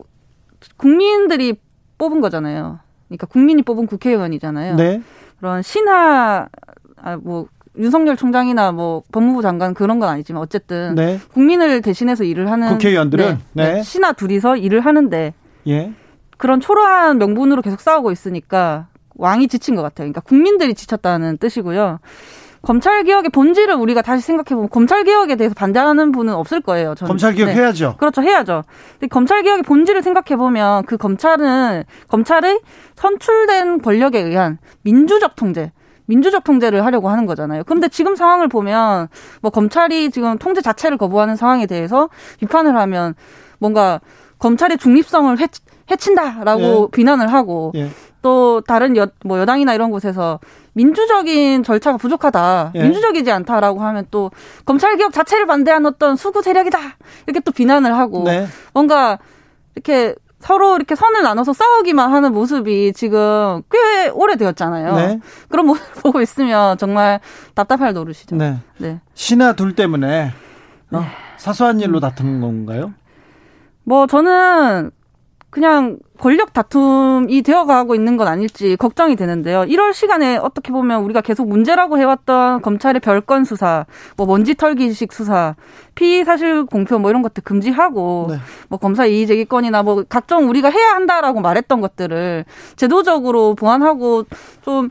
국민들이 뽑은 거잖아요. 그러니까 국민이 뽑은 국회의원이잖아요. 네. 그런 신하, 아, 뭐, 윤석열 총장이나 뭐 법무부 장관 그런 건 아니지만 어쨌든 네. 국민을 대신해서 일을 하는 국회의원들은 네, 네. 신하 둘이서 일을 하는데 예. 그런 초라한 명분으로 계속 싸우고 있으니까 왕이 지친 것 같아요. 그러니까 국민들이 지쳤다는 뜻이고요. 검찰 개혁의 본질을 우리가 다시 생각해 보면 검찰 개혁에 대해서 반대하는 분은 없을 거예요. 저는. 검찰 개혁 네. 해야죠. 그렇죠, 해야죠. 근데 검찰 개혁의 본질을 생각해 보면 그 검찰은 검찰의 선출된 권력에 의한 민주적 통제, 민주적 통제를 하려고 하는 거잖아요. 그런데 지금 상황을 보면 뭐 검찰이 지금 통제 자체를 거부하는 상황에 대해서 비판을 하면 뭔가 검찰의 중립성을 해치, 해친 다라고 예. 비난을 하고 예. 또 다른 여, 뭐 여당이나 이런 곳에서 민주적인 절차가 부족하다, 예. 민주적이지 않다라고 하면 또 검찰 개혁 자체를 반대한 어떤 수구 세력이다 이렇게 또 비난을 하고 네. 뭔가 이렇게 서로 이렇게 선을 나눠서 싸우기만 하는 모습이 지금 꽤 오래되었잖아요. 네. 그런 모습 보고 있으면 정말 답답할 노릇이죠. 네. 네. 신하 둘 때문에 어, 네. 사소한 일로 다투는 건가요? 뭐 저는 그냥 권력 다툼이 되어가고 있는 건 아닐지 걱정이 되는데요. 1월 시간에 어떻게 보면 우리가 계속 문제라고 해왔던 검찰의 별건 수사, 뭐 먼지 털기식 수사, 피의 사실 공표 뭐 이런 것들 금지하고 네. 뭐 검사 이의 제기권이나 뭐 각종 우리가 해야 한다라고 말했던 것들을 제도적으로 보완하고 좀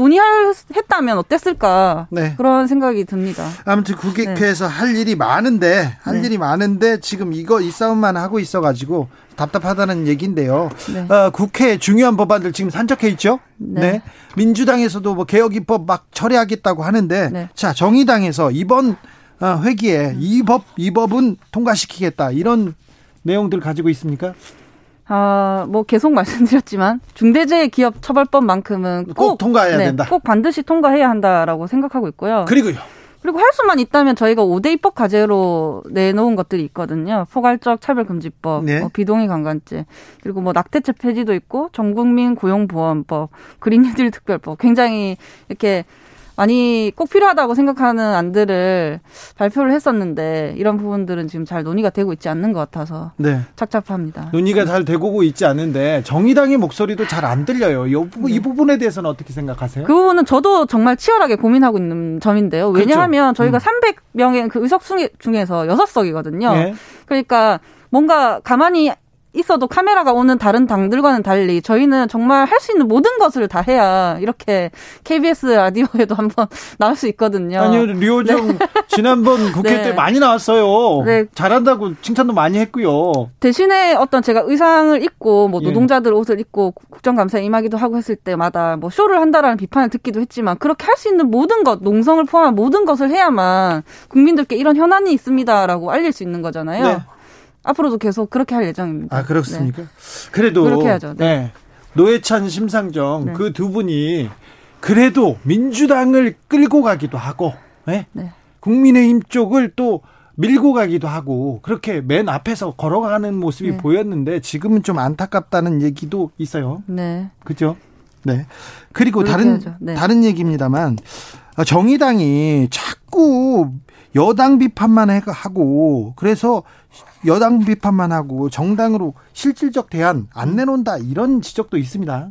논의했다면 어땠을까 네. 그런 생각이 듭니다. 아무튼 국회에서 네. 할 일이 많은데 할 네. 일이 많은데 지금 이거 이 싸움만 하고 있어가지고 답답하다는 얘기인데요. 네. 어, 국회 중요한 법안들 지금 산적해 있죠. 네. 네. 민주당에서도 뭐 개혁 입법 막 처리하겠다고 하는데 네. 자 정의당에서 이번 어, 회기에 이 법이 법은 통과시키겠다 이런 내용들 가지고 있습니까? 아, 뭐 계속 말씀드렸지만 중대재해기업처벌법만큼은 꼭, 꼭 통과해야 네, 된다. 꼭 반드시 통과해야 한다라고 생각하고 있고요. 그리고요. 그리고 할 수만 있다면 저희가 5대 입법 과제로 내놓은 것들이 있거든요. 포괄적 차별금지법, 네. 뭐 비동의 강간죄, 그리고 뭐 낙태죄 폐지도 있고 전국민 고용보험법, 그린뉴딜 특별법. 굉장히 이렇게 많이 꼭 필요하다고 생각하는 안들을 발표를 했었는데 이런 부분들은 지금 잘 논의가 되고 있지 않는 것 같아서 네. 착잡합니다. 논의가 잘 되고 있지 않은데 정의당의 목소리도 잘 안 들려요. 이, 부분, 네. 이 부분에 대해서는 어떻게 생각하세요? 그 부분은 저도 정말 치열하게 고민하고 있는 점인데요. 그렇죠. 왜냐하면 그렇죠. 저희가 음. 300명의 그 의석 중에서 6석이거든요. 네. 그러니까 뭔가 가만히 있어도 카메라가 오는 다른 당들과는 달리 저희는 정말 할 수 있는 모든 것을 다 해야 이렇게 KBS 라디오에도 한번 나올 수 있거든요. 아니요, 류호정 네. 지난번 국회 네. 때 많이 나왔어요. 네. 잘한다고 칭찬도 많이 했고요. 대신에 어떤 제가 의상을 입고 뭐 예. 노동자들 예. 옷을 입고 국정감사에 임하기도 하고 했을 때마다 뭐 쇼를 한다라는 비판을 듣기도 했지만 그렇게 할 수 있는 모든 것, 농성을 포함한 모든 것을 해야만 국민들께 이런 현안이 있습니다라고 알릴 수 있는 거잖아요. 네. 앞으로도 계속 그렇게 할 예정입니다. 아 그렇습니까? 네. 그래도 그렇게 하죠. 네. 네. 노회찬 심상정 네. 그두 분이 그래도 민주당을 끌고 가기도 하고, 네? 네. 국민의힘 쪽을 또 밀고 가기도 하고 그렇게 맨 앞에서 걸어가는 모습이 네. 보였는데 지금은 좀 안타깝다는 얘기도 있어요. 네. 그죠? 네. 그리고 다른 네. 다른 얘기입니다만 정의당이 자꾸 여당 비판만 하고 그래서 여당 비판만 하고 정당으로 실질적 대안 안 내놓는다 이런 지적도 있습니다.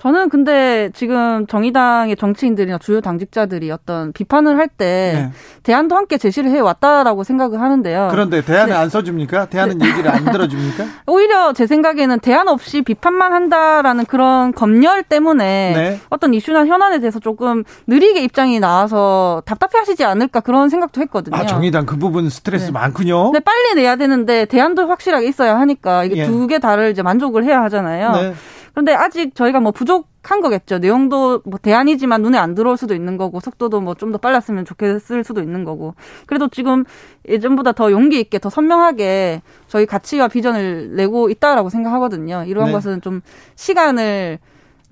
저는 근데 지금 정의당의 정치인들이나 주요 당직자들이 어떤 비판을 할때 네. 대안도 함께 제시를 해 왔다라고 생각을 하는데요. 그런데 대안을 네. 안 써줍니까? 대안은 네. 얘기를 안 들어줍니까? 오히려 제 생각에는 대안 없이 비판만 한다라는 그런 검열 때문에 네. 어떤 이슈나 현안에 대해서 조금 느리게 입장이 나와서 답답해 하시지 않을까 그런 생각도 했거든요. 아 정의당 그 부분 스트레스 네. 많군요. 네 빨리 내야 되는데 대안도 확실하게 있어야 하니까 이게 예. 두개 다를 이제 만족을 해야 하잖아요. 네. 그런데 아직 저희가 뭐 부족한 거겠죠. 내용도 뭐 대안이지만 눈에 안 들어올 수도 있는 거고 속도도 뭐 좀 더 빨랐으면 좋겠을 수도 있는 거고. 그래도 지금 예전보다 더 용기 있게 더 선명하게 저희 가치와 비전을 내고 있다라고 생각하거든요. 이러한 네. 것은 좀 시간을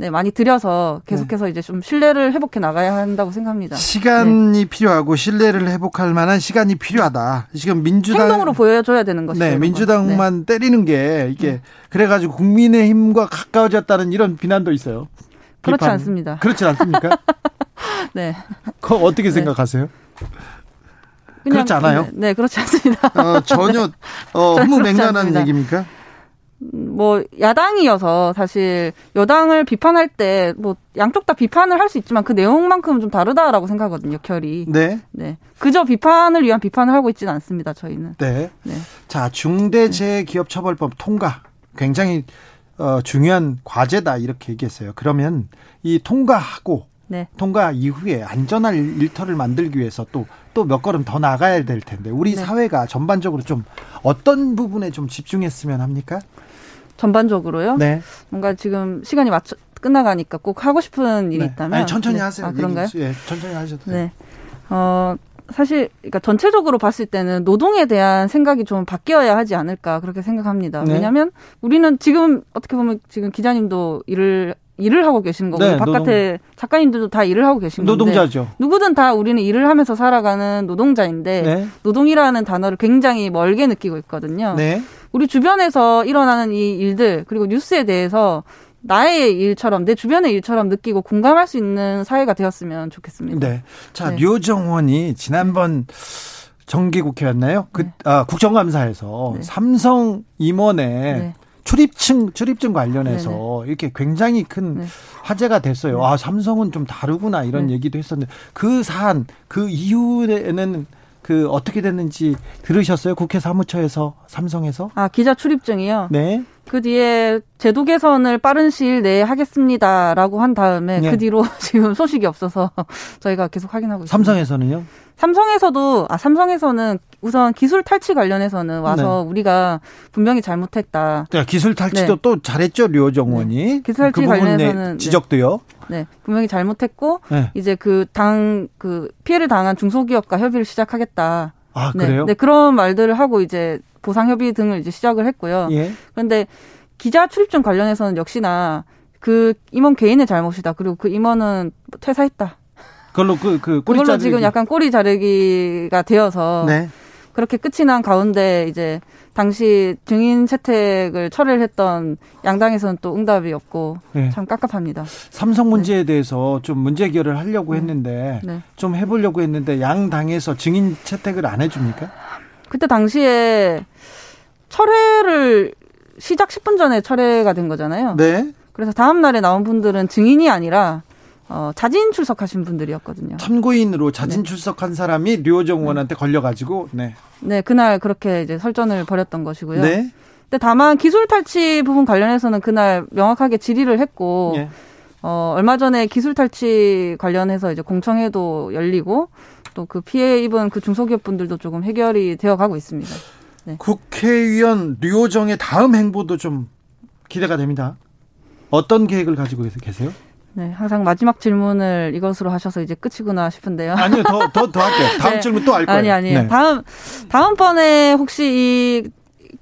네, 많이 들여서 계속해서 네. 이제 좀 신뢰를 회복해 나가야 한다고 생각합니다. 시간이 네. 필요하고 신뢰를 회복할 만한 시간이 필요하다. 지금 민주당 행동으로 보여줘야 되는 것이죠. 네, 민주당만 네. 때리는 게 이게 네. 그래가지고 국민의힘과 가까워졌다는 이런 비난도 있어요. 그렇지 비판. 않습니다. 그렇지 않습니까? 네. 그거 어떻게 네. 생각하세요? 그렇지 않아요? 네, 그렇지 않습니다. 어, 전혀 어, 무맹랑한 얘기입니까? 뭐 야당이어서 사실 여당을 비판할 때 뭐 양쪽 다 비판을 할 수 있지만 그 내용만큼은 좀 다르다라고 생각하거든요, 결이. 네. 네. 그저 비판을 위한 비판을 하고 있지는 않습니다, 저희는. 네. 네. 자, 중대재해기업처벌법 통과 굉장히 어, 중요한 과제다 이렇게 얘기했어요. 그러면 이 통과하고 네. 통과 이후에 안전한 일터를 만들기 위해서 또 또 몇 걸음 더 나가야 될 텐데 우리 네. 사회가 전반적으로 좀 어떤 부분에 좀 집중했으면 합니까? 전반적으로요? 네. 뭔가 지금 시간이 맞춰 끝나가니까 꼭 하고 싶은 일이 네. 있다면 아니, 천천히 네. 하세요. 아, 그런가요? 예, 천천히 하셔도 돼요. 네. 어, 사실 그러니까 전체적으로 봤을 때는 노동에 대한 생각이 좀 바뀌어야 하지 않을까 그렇게 생각합니다. 네. 왜냐하면 우리는 지금 어떻게 보면 지금 기자님도 일을 일을 하고 계신 거고 네, 바깥에 노동... 작가님들도 다 일을 하고 계신 건데 노동자죠. 누구든 다 우리는 일을 하면서 살아가는 노동자인데 네. 노동이라는 단어를 굉장히 멀게 느끼고 있거든요. 네. 우리 주변에서 일어나는 이 일들 그리고 뉴스에 대해서 나의 일처럼 내 주변의 일처럼 느끼고 공감할 수 있는 사회가 되었으면 좋겠습니다. 네. 자, 네. 류정원이 지난번 정기국회였나요? 그 네. 아, 국정감사에서 네. 삼성 임원의 네. 출입증 출입증 관련해서 네네. 이렇게 굉장히 큰 네. 화제가 됐어요. 네. 아 삼성은 좀 다르구나 이런 네. 얘기도 했었는데 그 사안 그 이후에는 그 어떻게 됐는지 들으셨어요? 국회 사무처에서 삼성에서? 아 기자 출입증이요? 네. 그 뒤에 제도 개선을 빠른 시일 내에 하겠습니다라고 한 다음에 네. 그 뒤로 지금 소식이 없어서 저희가 계속 확인하고 있습니다. 삼성에서는요? 삼성에서도 아 삼성에서는 우선 기술 탈취 관련해서는 와서 네. 우리가 분명히 잘못했다. 네, 기술 탈취도 네. 또 잘했죠 류정원이. 네. 기술 탈취 그 관련해서는 네. 지적도요. 네, 분명히 잘못했고 네. 이제 그 당그 그 피해를 당한 중소기업과 협의를 시작하겠다. 아 그래요? 네, 그런 말들을 하고 이제 보상 협의 등을 이제 시작을 했고요. 예. 그런데 기자 출입증 관련해서는 역시나 그 임원 개인의 잘못이다. 그리고 그 임원은 퇴사했다. 그걸로 그, 그 꼬리 그걸로 지금 약간 꼬리 자르기가 되어서 네. 그렇게 끝이 난 가운데 이제 당시 증인 채택을 철회를 했던 양당에서는 또 응답이 없고 네. 참 깝깝합니다. 삼성 문제에 네. 대해서 좀 문제 해결을 하려고 네. 했는데 네. 좀 해보려고 했는데 양당에서 증인 채택을 안 해줍니까? 그때 당시에 철회를 시작 10분 전에 철회가 된 거잖아요. 네. 그래서 다음 날에 나온 분들은 증인이 아니라 어, 자진 출석하신 분들이었거든요. 참고인으로 자진 네. 출석한 사람이 류호정 의원한테 네. 걸려가지고, 네. 네, 그날 그렇게 이제 설전을 벌였던 것이고요. 네. 근데 다만 기술 탈취 부분 관련해서는 그날 명확하게 질의를 했고, 네. 어, 얼마 전에 기술 탈취 관련해서 이제 공청회도 열리고, 또 그 피해 입은 그 중소기업 분들도 조금 해결이 되어 가고 있습니다. 네. 국회의원 류호정의 다음 행보도 좀 기대가 됩니다. 어떤 계획을 가지고 계세요? 네, 항상 마지막 질문을 이것으로 하셔서 이제 끝이구나 싶은데요. 아니요, 더, 더, 더 할게요. 다음 네. 질문 또 할 거예요. 아니, 아니요. 네. 다음, 다음번에 혹시 이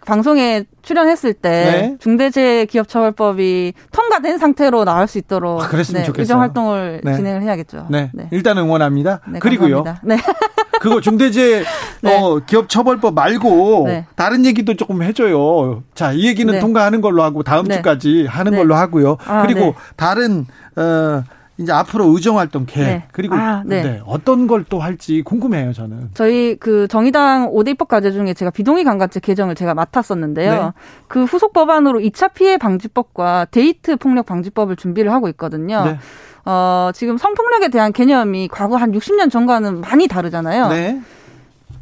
방송에 출연했을 때 네. 중대재해기업처벌법이 통과된 상태로 나올 수 있도록 아, 그랬으면 네, 좋겠어요. 의정 활동을 네. 진행을 해야겠죠. 네. 네. 일단 응원합니다. 네, 그리고요. 네. 그거 중대재해 네. 어, 기업처벌법 말고 네. 다른 얘기도 조금 해줘요. 자, 이 얘기는 통과하는 걸로 하고 다음 주까지 하는 걸로 하고요. 아, 그리고 다른 어 이제 앞으로 의정 활동 계획 네. 그리고 아, 네. 네. 어떤 걸 또 할지 궁금해요 저는. 저희 그 정의당 5대 입법 과제 중에 제가 비동의 강간죄 개정을 제가 맡았었는데요. 네. 그 후속 법안으로 2차 피해 방지법과 데이트 폭력 방지법을 준비를 하고 있거든요. 네. 어, 지금 성폭력에 대한 개념이 과거 한 60년 전과는 많이 다르잖아요. 네.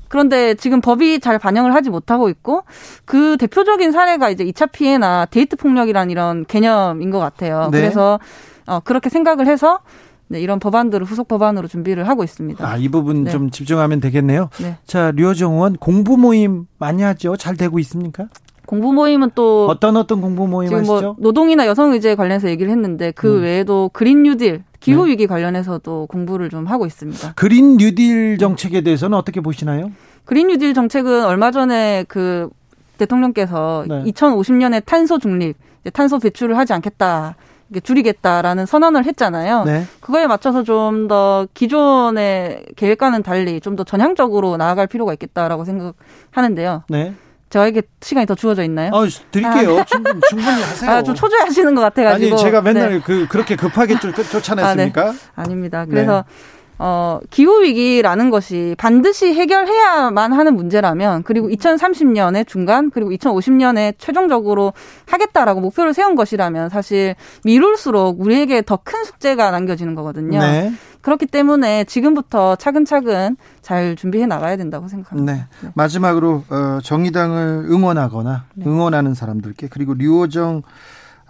그런데 지금 법이 잘 반영을 하지 못하고 있고 그 대표적인 사례가 이제 2차 피해나 데이트 폭력이란 이런 개념인 것 같아요. 네. 그래서 어, 그렇게 생각을 해서 네, 이런 법안들을 후속 법안으로 준비를 하고 있습니다. 아, 이 부분 네. 좀 집중하면 되겠네요. 네. 자, 류호정 의원 공부 모임 많이 하죠? 잘 되고 있습니까? 공부 모임은 또 어떤 어떤 공부 모임 지금 뭐 하시죠? 뭐 노동이나 여성 의제 관련해서 얘기를 했는데 그 음. 외에도 그린 뉴딜 기후 네. 위기 관련해서도 공부를 좀 하고 있습니다. 그린 뉴딜 정책에 대해서는 어떻게 보시나요? 그린 뉴딜 정책은 얼마 전에 그 대통령께서 네. 2050년에 탄소 중립, 탄소 배출을 하지 않겠다. 줄이겠다라는 선언을 했잖아요. 네. 그거에 맞춰서 좀 더 기존의 계획과는 달리 좀 더 전향적으로 나아갈 필요가 있겠다라고 생각하는데요. 네. 저에게 시간이 더 주어져 있나요? 어, 드릴게요. 아, 충분히, 충분 히 하세요. 아, 좀 초조해하시는 것 같아가지고. 아니, 제가 맨날 네. 그, 그렇게 급하게 쫓, 쫓아냈습니까? 아, 네. 아닙니다. 그래서 네. 어, 기후위기라는 것이 반드시 해결해야만 하는 문제라면, 그리고 2030년에 중간, 그리고 2050년에 최종적으로 하겠다라고 목표를 세운 것이라면, 사실 미룰수록 우리에게 더 큰 숙제가 남겨지는 거거든요. 네. 그렇기 때문에 지금부터 차근차근 잘 준비해 나가야 된다고 생각합니다. 네. 네. 마지막으로, 어, 정의당을 응원하거나, 네. 응원하는 사람들께, 그리고 류호정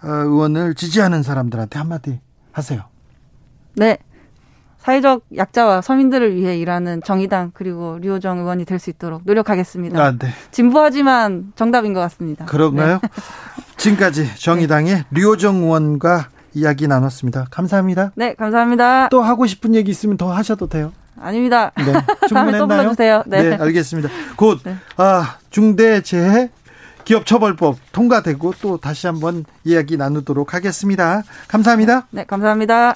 어, 의원을 지지하는 사람들한테 한마디 하세요. 네. 사회적 약자와 서민들을 위해 일하는 정의당 그리고 류호정 의원이 될 수 있도록 노력하겠습니다. 아, 네. 진부하지만 정답인 것 같습니다. 그런가요? 네. 지금까지 정의당의 류호정 의원과 이야기 나눴습니다. 감사합니다. 네, 감사합니다. 또 하고 싶은 얘기 있으면 더 하셔도 돼요. 아닙니다. 네, 충분했나요? 네. 네 알겠습니다. 곧 네. 아, 중대재해 기업처벌법 통과되고 또 다시 한번 이야기 나누도록 하겠습니다. 감사합니다. 네, 감사합니다.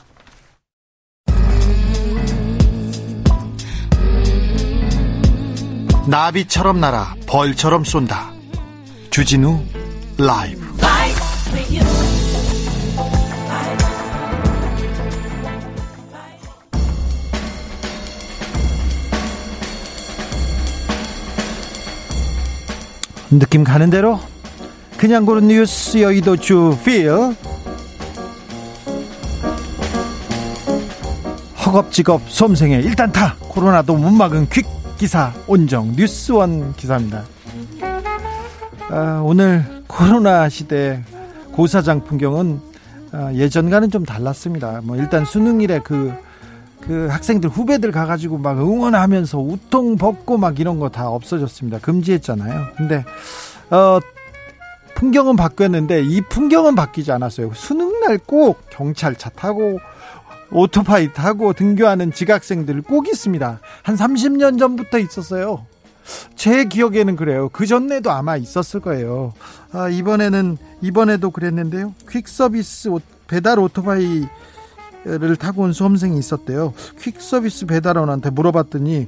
나비처럼 날아 벌처럼 쏜다. 주진우 라이브. 느낌 가는 대로 그냥 고른 뉴스 여의도 주필 허겁지겁 솜생에 일단 타 코로나도 못 막은 퀵 기사 온정 뉴스원 기사입니다. 아, 오늘 코로나 시대 고사장 풍경은 아, 예전과는 좀 달랐습니다. 뭐 일단 수능일에 그, 그 학생들 후배들 가가지고 막 응원하면서 우통 벗고 막 이런 거 다 없어졌습니다. 금지했잖아요. 근데 어 풍경은 바뀌었는데 이 풍경은 바뀌지 않았어요. 수능 날 꼭 경찰차 타고 오토바이 타고 등교하는 지각생들 꼭 있습니다. 한 30년 전부터 있었어요. 제 기억에는 그래요. 그 전에도 아마 있었을 거예요. 아, 이번에는, 이번에도 그랬는데요. 퀵 서비스 배달 오토바이를 타고 온 수험생이 있었대요. 퀵 서비스 배달원한테 물어봤더니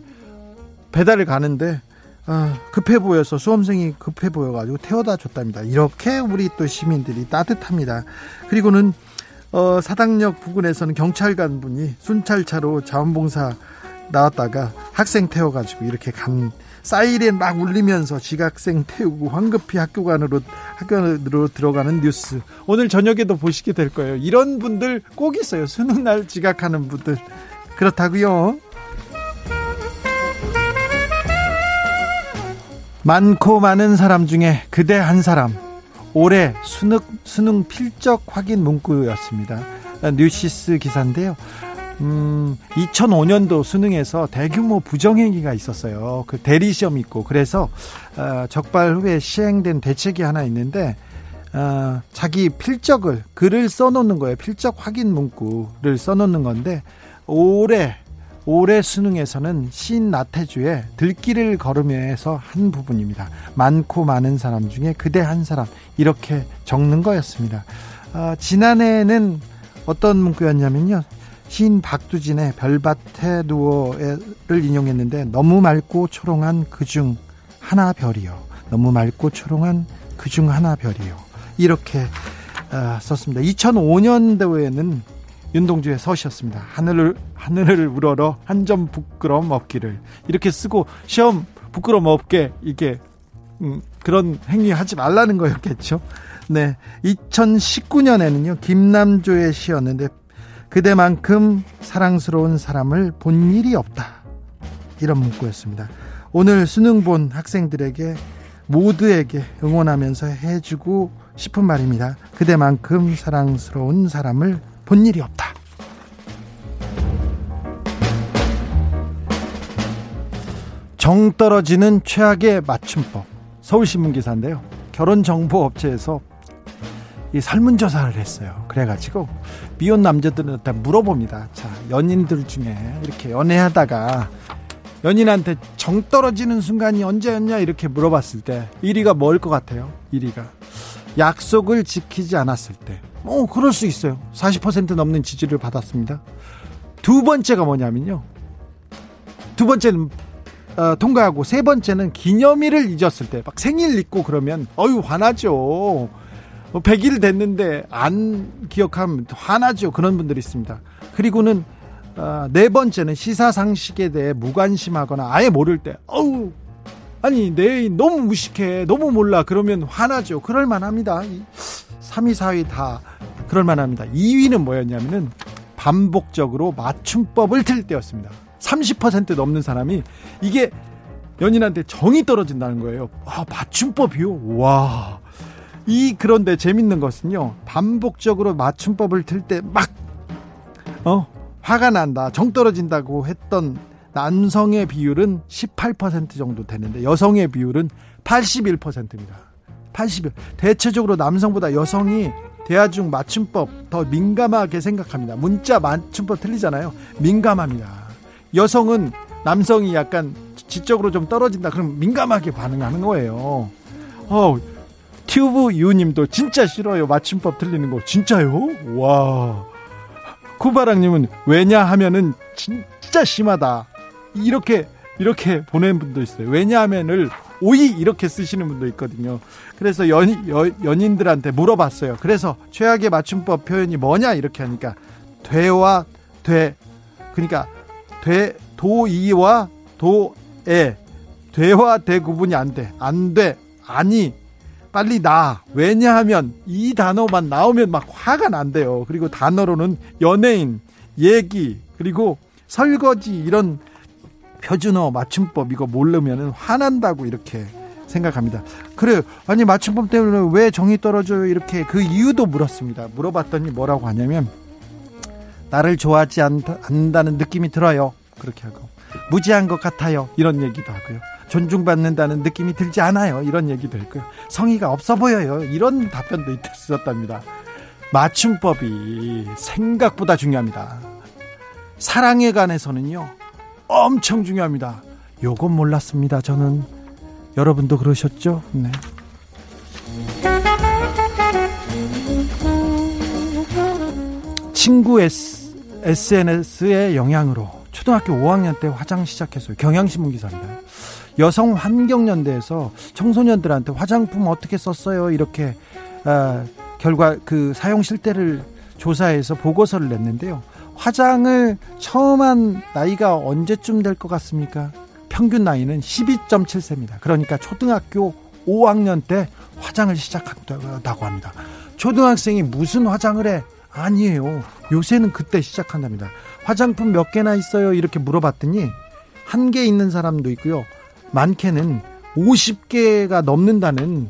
배달을 가는데 아, 급해 보여서 수험생이 급해 보여가지고 태워다 줬답니다. 이렇게 우리 또 시민들이 따뜻합니다. 그리고는 어, 사당역 부근에서는 경찰관 분이 순찰차로 자원봉사 나왔다가 학생 태워가지고 이렇게 간 사이렌 막 울리면서 지각생 태우고 황급히 학교관으로 학교로 들어가는 뉴스 오늘 저녁에도 보시게 될 거예요. 이런 분들 꼭 있어요. 수능 날 지각하는 분들 그렇다고요. 많고 많은 사람 중에 그대 한 사람 올해 수능, 수능 필적 확인 문구였습니다. 뉴시스 기사인데요. 음, 2005년도 수능에서 대규모 부정행위가 있었어요. 그 대리시험 있고 그래서 어, 적발 후에 시행된 대책이 하나 있는데 어, 자기 필적을 글을 써놓는 거예요. 필적 확인 문구를 써놓는 건데 올해 올해 수능에서는 시인 나태주의 들길을 걸으며에서 한 부분입니다. 많고 많은 사람 중에 그대 한 사람 이렇게 적는 거였습니다. 어, 지난해에는 어떤 문구였냐면요. 시인 박두진의 별밭에 누워를 인용했는데 너무 맑고 초롱한 그중 하나 별이요. 너무 맑고 초롱한 그중 하나 별이요. 이렇게 어, 썼습니다. 2005년도에는 윤동주의 서시였습니다. 하늘을 하늘을 우러러 한 점 부끄럼 없기를 이렇게 쓰고 시험 부끄럼 없게 이게 음, 그런 행위 하지 말라는 거였겠죠. 네, 2019년에는요 김남조의 시였는데 그대만큼 사랑스러운 사람을 본 일이 없다 이런 문구였습니다. 오늘 수능 본 학생들에게 모두에게 응원하면서 해주고 싶은 말입니다. 그대만큼 사랑스러운 사람을 본 일이 없다. 정 떨어지는 최악의 맞춤법. 서울신문 기사인데요. 결혼 정보 업체에서 이 설문조사를 했어요. 그래가지고 미혼 남자들한테 물어봅니다. 자, 연인들 중에 이렇게 연애하다가 연인한테 정 떨어지는 순간이 언제였냐 이렇게 물어봤을 때 1위가 뭘 것 같아요? 1위가 약속을 지키지 않았을 때 어, 그럴 수 있어요. 40% 넘는 지지를 받았습니다. 두 번째가 뭐냐면요. 두 번째는 어, 통과하고 세 번째는 기념일을 잊었을 때 막 생일 잊고 그러면 어유 화나죠. 100일 뭐 됐는데 안 기억하면 화나죠. 그런 분들이 있습니다. 그리고는 어, 네 번째는 시사상식에 대해 무관심하거나 아예 모를 때 어우 아니 내 너무 무식해 너무 몰라 그러면 화나죠. 그럴 만합니다. 3위, 4위 다 그럴 만합니다. 2위는 뭐였냐면은 반복적으로 맞춤법을 틀 때였습니다. 30% 넘는 사람이 이게 연인한테 정이 떨어진다는 거예요. 아, 맞춤법이요? 와. 이 그런데 재밌는 것은요. 반복적으로 맞춤법을 틀 때 막 어, 화가 난다. 정 떨어진다고 했던 남성의 비율은 18% 정도 되는데 여성의 비율은 81%입니다. 81. 대체적으로 남성보다 여성이 대화 중 맞춤법 더 민감하게 생각합니다. 문자 맞춤법 틀리잖아요. 민감합니다. 여성은 남성이 약간 지적으로 좀 떨어진다. 그럼 민감하게 반응하는 거예요. 어, 튜브 유님도 진짜 싫어요. 맞춤법 틀리는 거. 진짜요? 와. 쿠바랑님은 왜냐 하면은 진짜 심하다. 이렇게 이렇게 보낸 분도 있어요. 왜냐하면을 오이 이렇게 쓰시는 분도 있거든요. 그래서 연, 연인들한테 물어봤어요. 그래서 최악의 맞춤법 표현이 뭐냐 이렇게 하니까 되와 돼 그러니까 돼 도이와 도에 되와 대 구분이 안 돼. 안 돼. 아니. 빨리 나. 왜냐하면 이 단어만 나오면 막 화가 난대요. 그리고 단어로는 연예인, 얘기, 그리고 설거지 이런 표준어 맞춤법 이거 모르면 화난다고 이렇게 생각합니다. 그래요. 아니 맞춤법 때문에 왜 정이 떨어져요? 이렇게 그 이유도 물었습니다. 물어봤더니 뭐라고 하냐면 나를 좋아하지 않는다는 느낌이 들어요. 그렇게 하고 무지한 것 같아요. 이런 얘기도 하고요. 존중받는다는 느낌이 들지 않아요. 이런 얘기도 했고요. 성의가 없어 보여요. 이런 답변도 있었답니다. 맞춤법이 생각보다 중요합니다. 사랑에 관해서는요. 엄청 중요합니다. 요건 몰랐습니다. 저는 여러분도 그러셨죠? 네. 친구 S, SNS의 영향으로 초등학교 5학년 때 화장 시작했어요. 경향신문 기사입니다. 여성 환경연대에서 청소년들한테 화장품 어떻게 썼어요? 이렇게 아, 결과 그 사용 실태를 조사해서 보고서를 냈는데요. 화장을 처음 한 나이가 언제쯤 될 것 같습니까? 평균 나이는 12.7세입니다. 그러니까 초등학교 5학년 때 화장을 시작한다고 합니다. 초등학생이 무슨 화장을 해? 아니에요. 요새는 그때 시작한답니다. 화장품 몇 개나 있어요? 이렇게 물어봤더니 한 개 있는 사람도 있고요. 많게는 50개가 넘는다는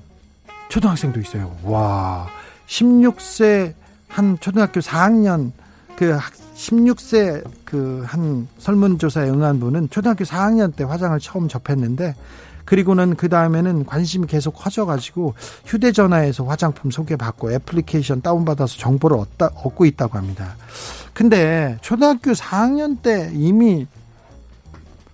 초등학생도 있어요. 와. 16세 한 초등학교 4학년 그 16세 그 한 설문조사에 응한 분은 초등학교 4학년 때 화장을 처음 접했는데 그리고는 그 다음에는 관심이 계속 커져가지고 휴대전화에서 화장품 소개받고 애플리케이션 다운받아서 정보를 얻다, 얻고 있다고 합니다. 근데 초등학교 4학년 때 이미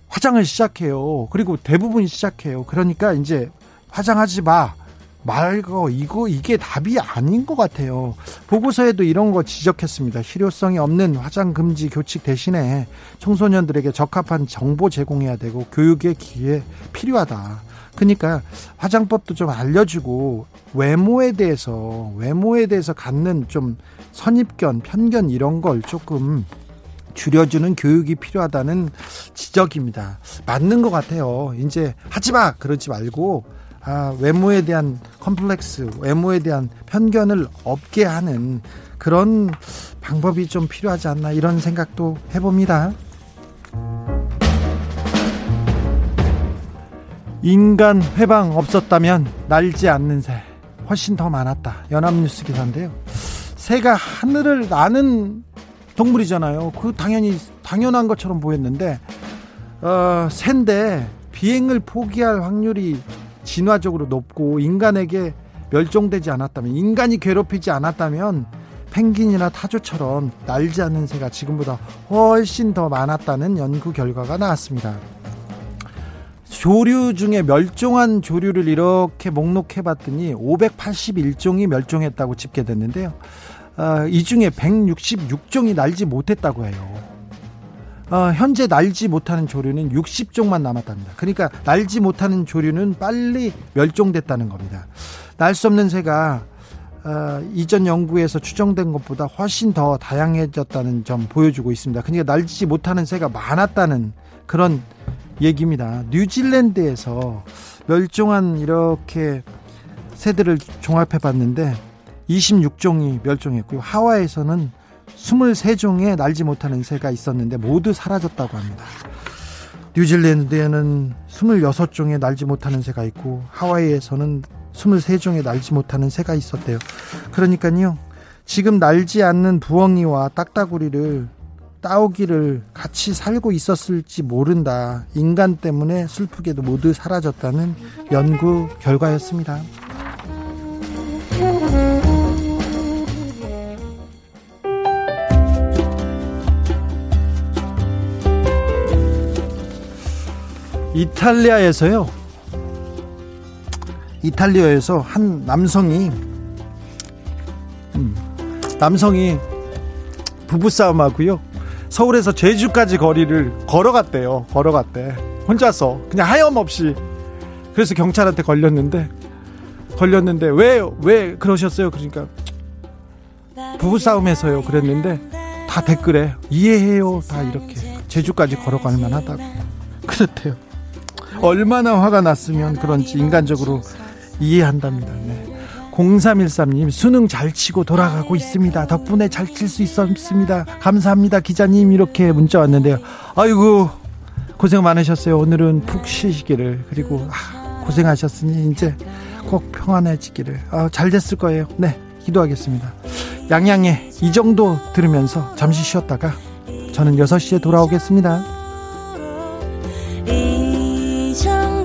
화장을 시작해요. 그리고 대부분 시작해요. 그러니까 이제 화장하지 마. 말고 이거 이게 답이 아닌 것 같아요. 보고서에도 이런 거 지적했습니다. 실효성이 없는 화장 금지 교칙 대신에 청소년들에게 적합한 정보 제공해야 되고 교육의 기회 필요하다. 그러니까 화장법도 좀 알려주고 외모에 대해서 외모에 대해서 갖는 좀 선입견, 편견 이런 걸 조금 줄여주는 교육이 필요하다는 지적입니다. 맞는 것 같아요. 이제 하지 마 그러지 말고 아, 외모에 대한 컴플렉스, 외모에 대한 편견을 없게 하는 그런 방법이 좀 필요하지 않나 이런 생각도 해봅니다. 인간 회방 없었다면 날지 않는 새 훨씬 더 많았다. 연합뉴스 기사인데요. 새가 하늘을 나는 동물이잖아요. 그 당연히 당연한 것처럼 보였는데 어, 새인데 비행을 포기할 확률이 진화적으로 높고 인간에게 멸종되지 않았다면 인간이 괴롭히지 않았다면 펭귄이나 타조처럼 날지 않는 새가 지금보다 훨씬 더 많았다는 연구 결과가 나왔습니다. 조류 중에 멸종한 조류를 이렇게 목록해 봤더니 581종이 멸종했다고 집계됐는데요. 어, 이 중에 166종이 날지 못했다고 해요. 어, 현재 날지 못하는 조류는 60종만 남았답니다. 그러니까 날지 못하는 조류는 빨리 멸종됐다는 겁니다. 날 수 없는 새가 어, 이전 연구에서 추정된 것보다 훨씬 더 다양해졌다는 점 보여주고 있습니다. 그러니까 날지 못하는 새가 많았다는 그런 얘기입니다. 뉴질랜드에서 멸종한 이렇게 새들을 종합해 봤는데 26종이 멸종했고요. 하와이에서는 23종의 날지 못하는 새가 있었는데 모두 사라졌다고 합니다. 뉴질랜드에는 26종의 날지 못하는 새가 있고 하와이에서는 23종의 날지 못하는 새가 있었대요. 그러니까요. 지금 날지 않는 부엉이와 딱따구리를 따오기를 같이 살고 있었을지 모른다. 인간 때문에 슬프게도 모두 사라졌다는 연구 결과였습니다. 이탈리아에서요. 이탈리아에서 한 남성이 음, 남성이 부부싸움 하고요. 서울에서 제주까지 거리를 걸어갔대요. 걸어갔대. 혼자서 그냥 하염없이. 그래서 경찰한테 걸렸는데 걸렸는데 왜왜 그러셨어요? 그러니까 부부싸움에서요. 그랬는데 다 댓글에 이해해요. 다 이렇게 제주까지 걸어갈 만하다고 그렇대요. 얼마나 화가 났으면 그런지 인간적으로 이해한답니다. 네. 0313님 수능 잘 치고 돌아가고 있습니다. 덕분에 잘 칠 수 있었습니다. 감사합니다. 기자님 이렇게 문자 왔는데요. 아이고 고생 많으셨어요. 오늘은 푹 쉬시기를 그리고 아, 고생하셨으니 이제 꼭 평안해지기를 아, 잘 됐을 거예요. 네 기도하겠습니다. 양양의 이 정도 들으면서 잠시 쉬었다가 저는 6시에 돌아오겠습니다.